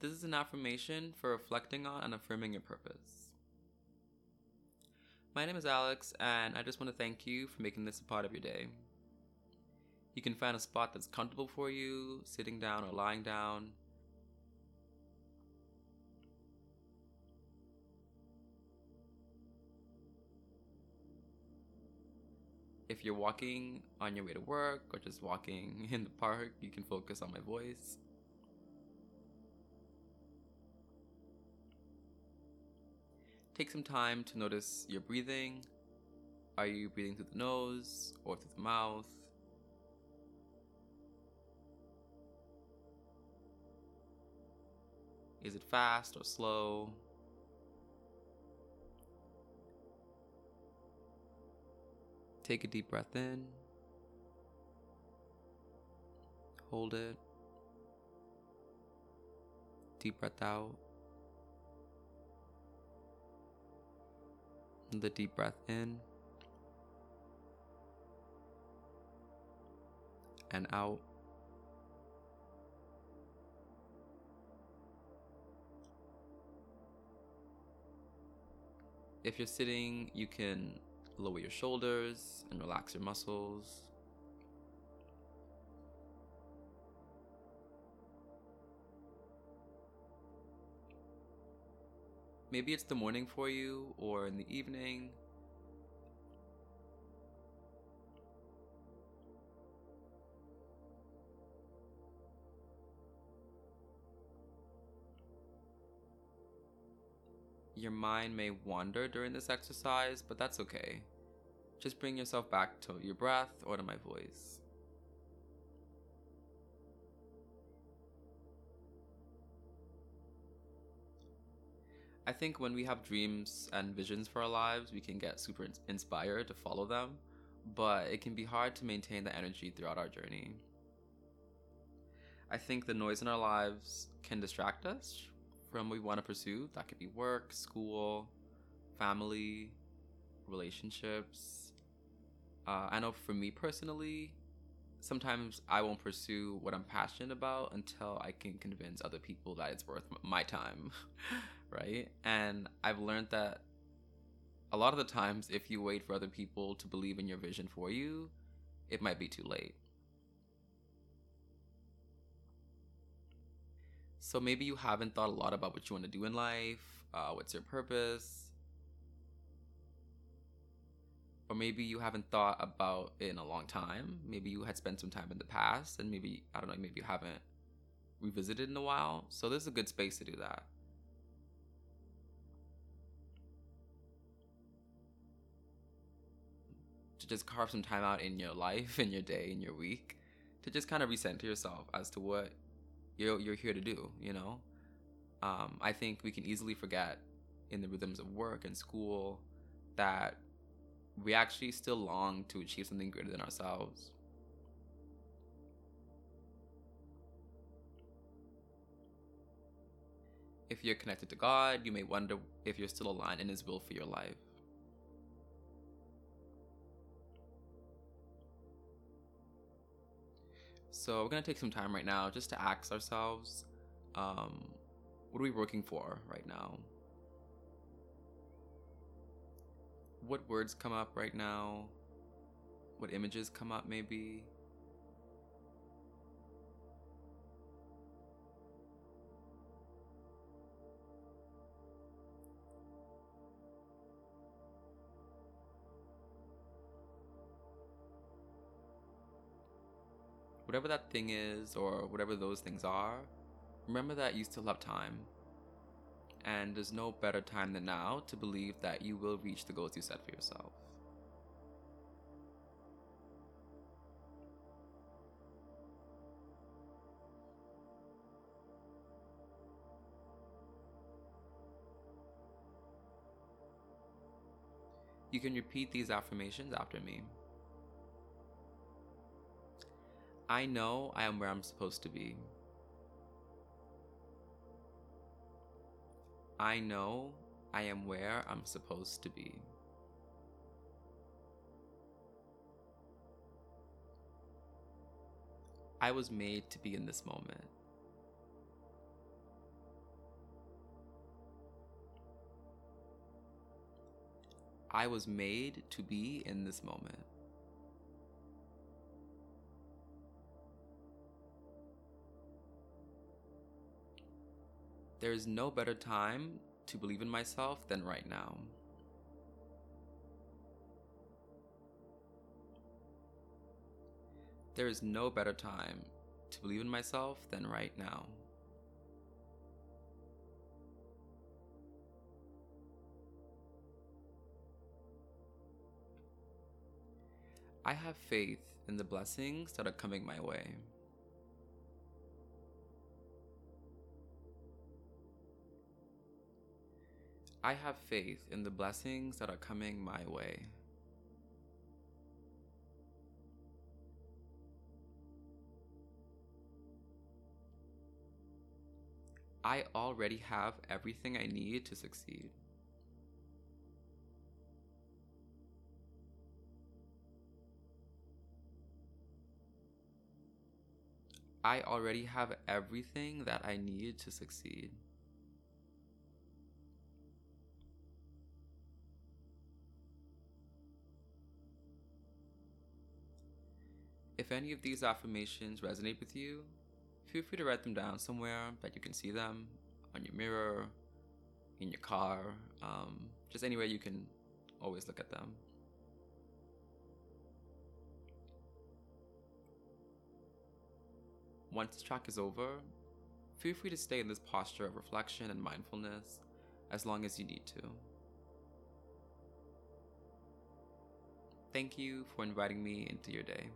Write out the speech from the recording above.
This is an affirmation for reflecting on and affirming your purpose. My name is Alex, and I just want to thank you for making this a part of your day. You can find a spot that's comfortable for you, sitting down or lying down. If you're walking on your way to work or just walking in the park, you can focus on my voice. Take some time to notice your breathing. Are you breathing through the nose or through the mouth? Is it fast or slow? Take a deep breath in. Hold it. Deep breath out. The deep breath in and out. If you're sitting, you can lower your shoulders and relax your muscles. Maybe it's the morning for you or in the evening. Your mind may wander during this exercise, but that's okay. Just bring yourself back to your breath or to my voice. I think when we have dreams and visions for our lives, we can get super inspired to follow them, but it can be hard to maintain the energy throughout our journey. I think the noise in our lives can distract us from what we want to pursue. That could be work, school, family, relationships. Uh, I know for me personally, sometimes I won't pursue what I'm passionate about until I can convince other people that it's worth my time, right? And I've learned that a lot of the times, if you wait for other people to believe in your vision for you, it might be too late. So maybe you haven't thought a lot about what you want to do in life, uh, what's your purpose, or maybe you haven't thought about it in a long time. Maybe you had spent some time in the past, and maybe I don't know, maybe you haven't revisited in a while. So this is a good space to do that. To just carve some time out in your life, in your day, in your week, to just kind of recenter yourself as to what you're you're here to do. You know, um, I think we can easily forget in the rhythms of work and school that we actually still long to achieve something greater than ourselves. If you're connected to God, you may wonder if you're still aligned in His will for your life. So we're gonna take some time right now just to ask ourselves, um, what are we working for right now? What words come up right now? What images come up maybe? Whatever that thing is or whatever those things are, remember that you still have time. And there's no better time than now to believe that you will reach the goals you set for yourself. You can repeat these affirmations after me. I know I am where I'm supposed to be. I know I am where I'm supposed to be. I was made to be in this moment. I was made to be in this moment. There is no better time to believe in myself than right now. There is no better time to believe in myself than right now. I have faith in the blessings that are coming my way. I have faith in the blessings that are coming my way. I already have everything I need to succeed. I already have everything that I need to succeed. If any of these affirmations resonate with you, feel free to write them down somewhere that you can see them on your mirror, in your car, um, just anywhere you can always look at them. Once this track is over, feel free to stay in this posture of reflection and mindfulness as long as you need to. Thank you for inviting me into your day.